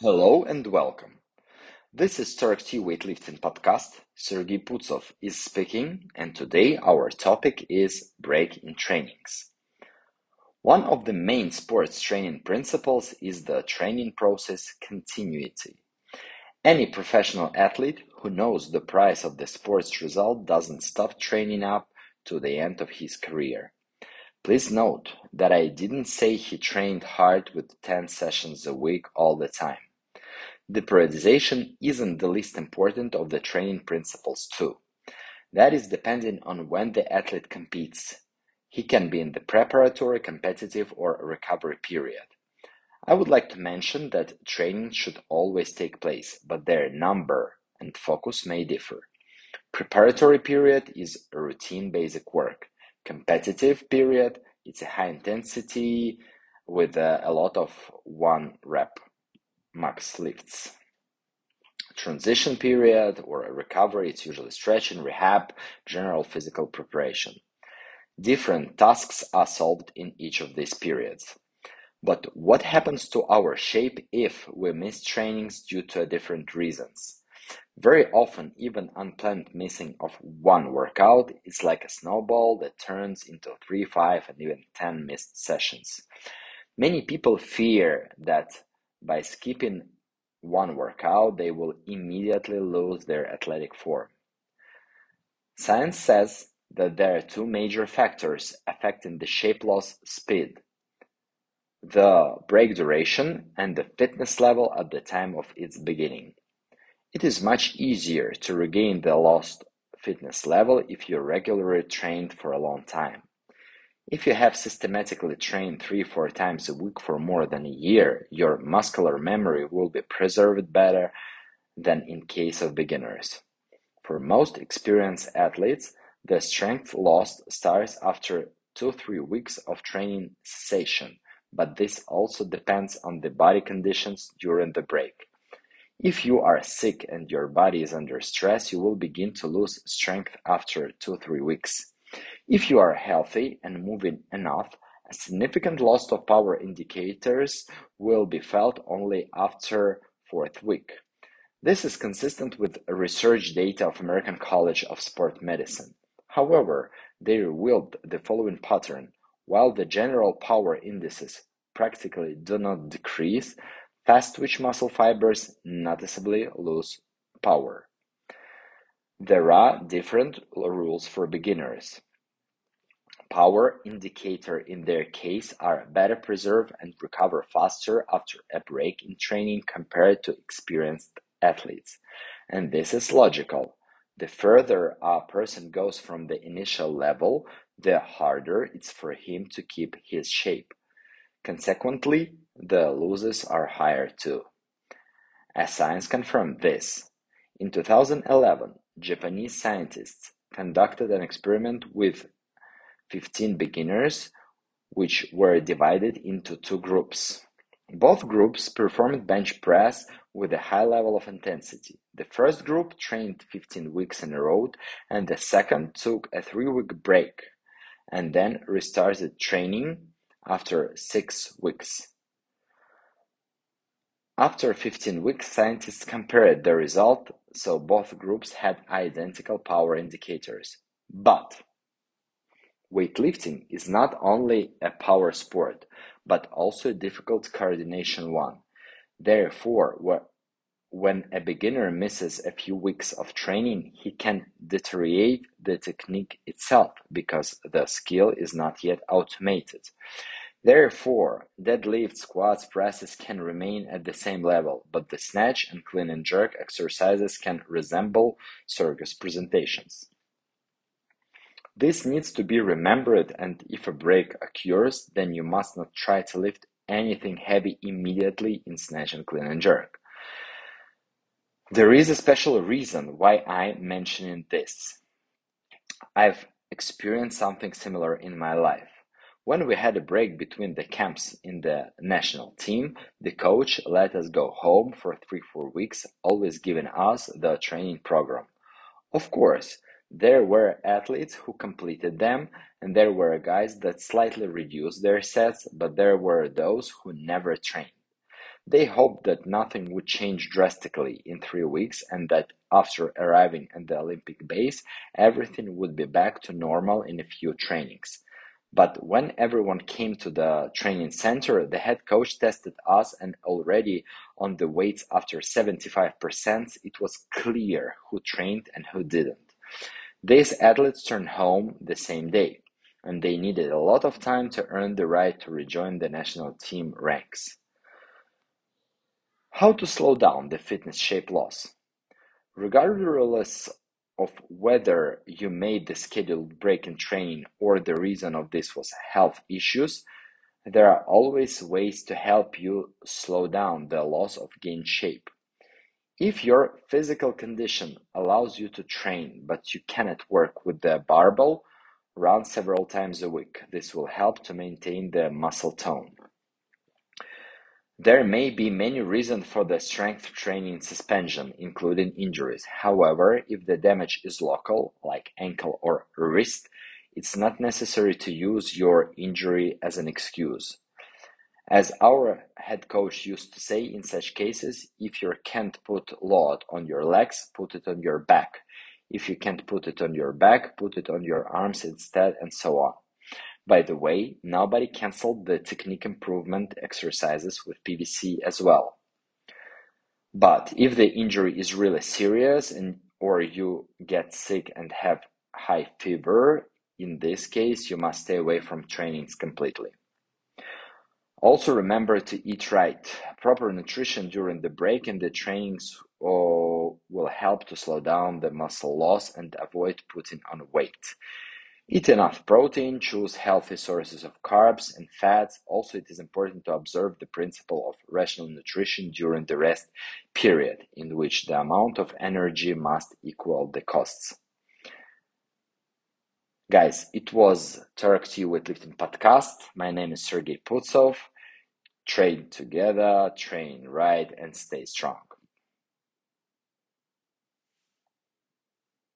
Hello and welcome. This is Torokhtiy Weightlifting Podcast. Sergii Putsov is speaking, and today our topic is break in trainings. One of the main sports training principles is the training process continuity. Any professional athlete who knows the price of the sports result doesn't stop training up to the end of his career. Please note that I didn't say he trained hard with 10 sessions a week all the time. The periodization isn't the least important of the training principles too. That is depending on when the athlete competes. He can be in the preparatory, competitive, or recovery period. I would like to mention that training should always take place, but their number and focus may differ. Preparatory period is routine basic work. Competitive period, it's a high intensity with a, lot of one rep max lifts. Transition period or a recovery, it's usually stretching, rehab, general physical preparation. Different tasks are solved in each of these periods. But what happens to our shape if we miss trainings due to different reasons? Very often, even unplanned missing of one workout is like a snowball that turns into three, five, and even 10 missed sessions. Many people fear that by skipping one workout, they will immediately lose their athletic form. Science says that there are two major factors affecting the shape loss speed the break duration and the fitness level at the time of its beginning. It is much easier to regain the lost fitness level if you regularly trained for a long time. If you have systematically trained three, four times a week for more than a year, your muscular memory will be preserved better than in case of beginners. For most experienced athletes, the strength lost starts after two, three weeks of training cessation, but this also depends on the body conditions during the break. If you are sick and your body is under stress, you will begin to lose strength after two, three weeks. If you are healthy and moving enough, a significant loss of power indicators will be felt only after fourth week. This is consistent with research data of American College of Sport Medicine. However, they revealed the following pattern. While the general power indices practically do not decrease, fast twitch muscle fibers noticeably lose power. There are different rules for beginners. Power indicator in their case are better preserve and recover faster after a break in training compared to experienced athletes. And this is logical. The further a person goes from the initial level, the harder it's for him to keep his shape. Consequently, the losses are higher too. As science confirmed this, in 2011, Japanese scientists conducted an experiment with fifteen beginners, which were divided into two groups. Both groups performed bench press with a high level of intensity. The first group trained 15 weeks in a row, and the second took a three week break and then restarted training after six weeks. After 15 weeks, scientists compared the result, so both groups had identical power indicators. But Weightlifting is not only a power sport, but also a difficult coordination one. Therefore, when a beginner misses a few weeks of training, he can deteriorate the technique itself because the skill is not yet automated. Therefore, deadlift, squats, presses can remain at the same level, but the snatch and clean and jerk exercises can resemble circus presentations. This needs to be remembered and if a break occurs, then you must not try to lift anything heavy immediately in snatch and clean and jerk. There is a special reason why I'm mentioning this. I've experienced something similar in my life. When we had a break between the camps in the national team, the coach let us go home for three, four weeks, always giving us the training program. Of course, there were athletes who completed them, and there were guys that slightly reduced their sets, but there were those who never trained. They hoped that nothing would change drastically in three weeks and that after arriving at the Olympic base, everything would be back to normal in a few trainings. But when everyone came to the training center, the head coach tested us, and already on the weights after 75%, it was clear who trained and who didn't. These athletes turned home the same day, and they needed a lot of time to earn the right to rejoin the national team ranks. How to slow down the fitness shape loss? Regardless of whether you made the scheduled break in training or the reason of this was health issues, there are always ways to help you slow down the loss of gained shape. If your physical condition allows you to train but you cannot work with the barbell, run several times a week. This will help to maintain the muscle tone. There may be many reasons for the strength training suspension, including injuries. However, if the damage is local, like ankle or wrist, it's not necessary to use your injury as an excuse. As our head coach used to say in such cases, if you can't put load on your legs, put it on your back. If you can't put it on your back, put it on your arms instead, and so on. By the way, nobody cancelled the technique improvement exercises with PVC as well. But if the injury is really serious and or you get sick and have high fever, in this case you must stay away from trainings completely. Also remember to eat right. Proper nutrition during the break and the trainings oh, will help to slow down the muscle loss and avoid putting on weight. Eat enough protein, choose healthy sources of carbs and fats. Also, it is important to observe the principle of rational nutrition during the rest period, in which the amount of energy must equal the costs. Guys, it was Torokhtiy Weightlifting Podcast. My name is Sergii Putsov. Train together, train right, and stay strong.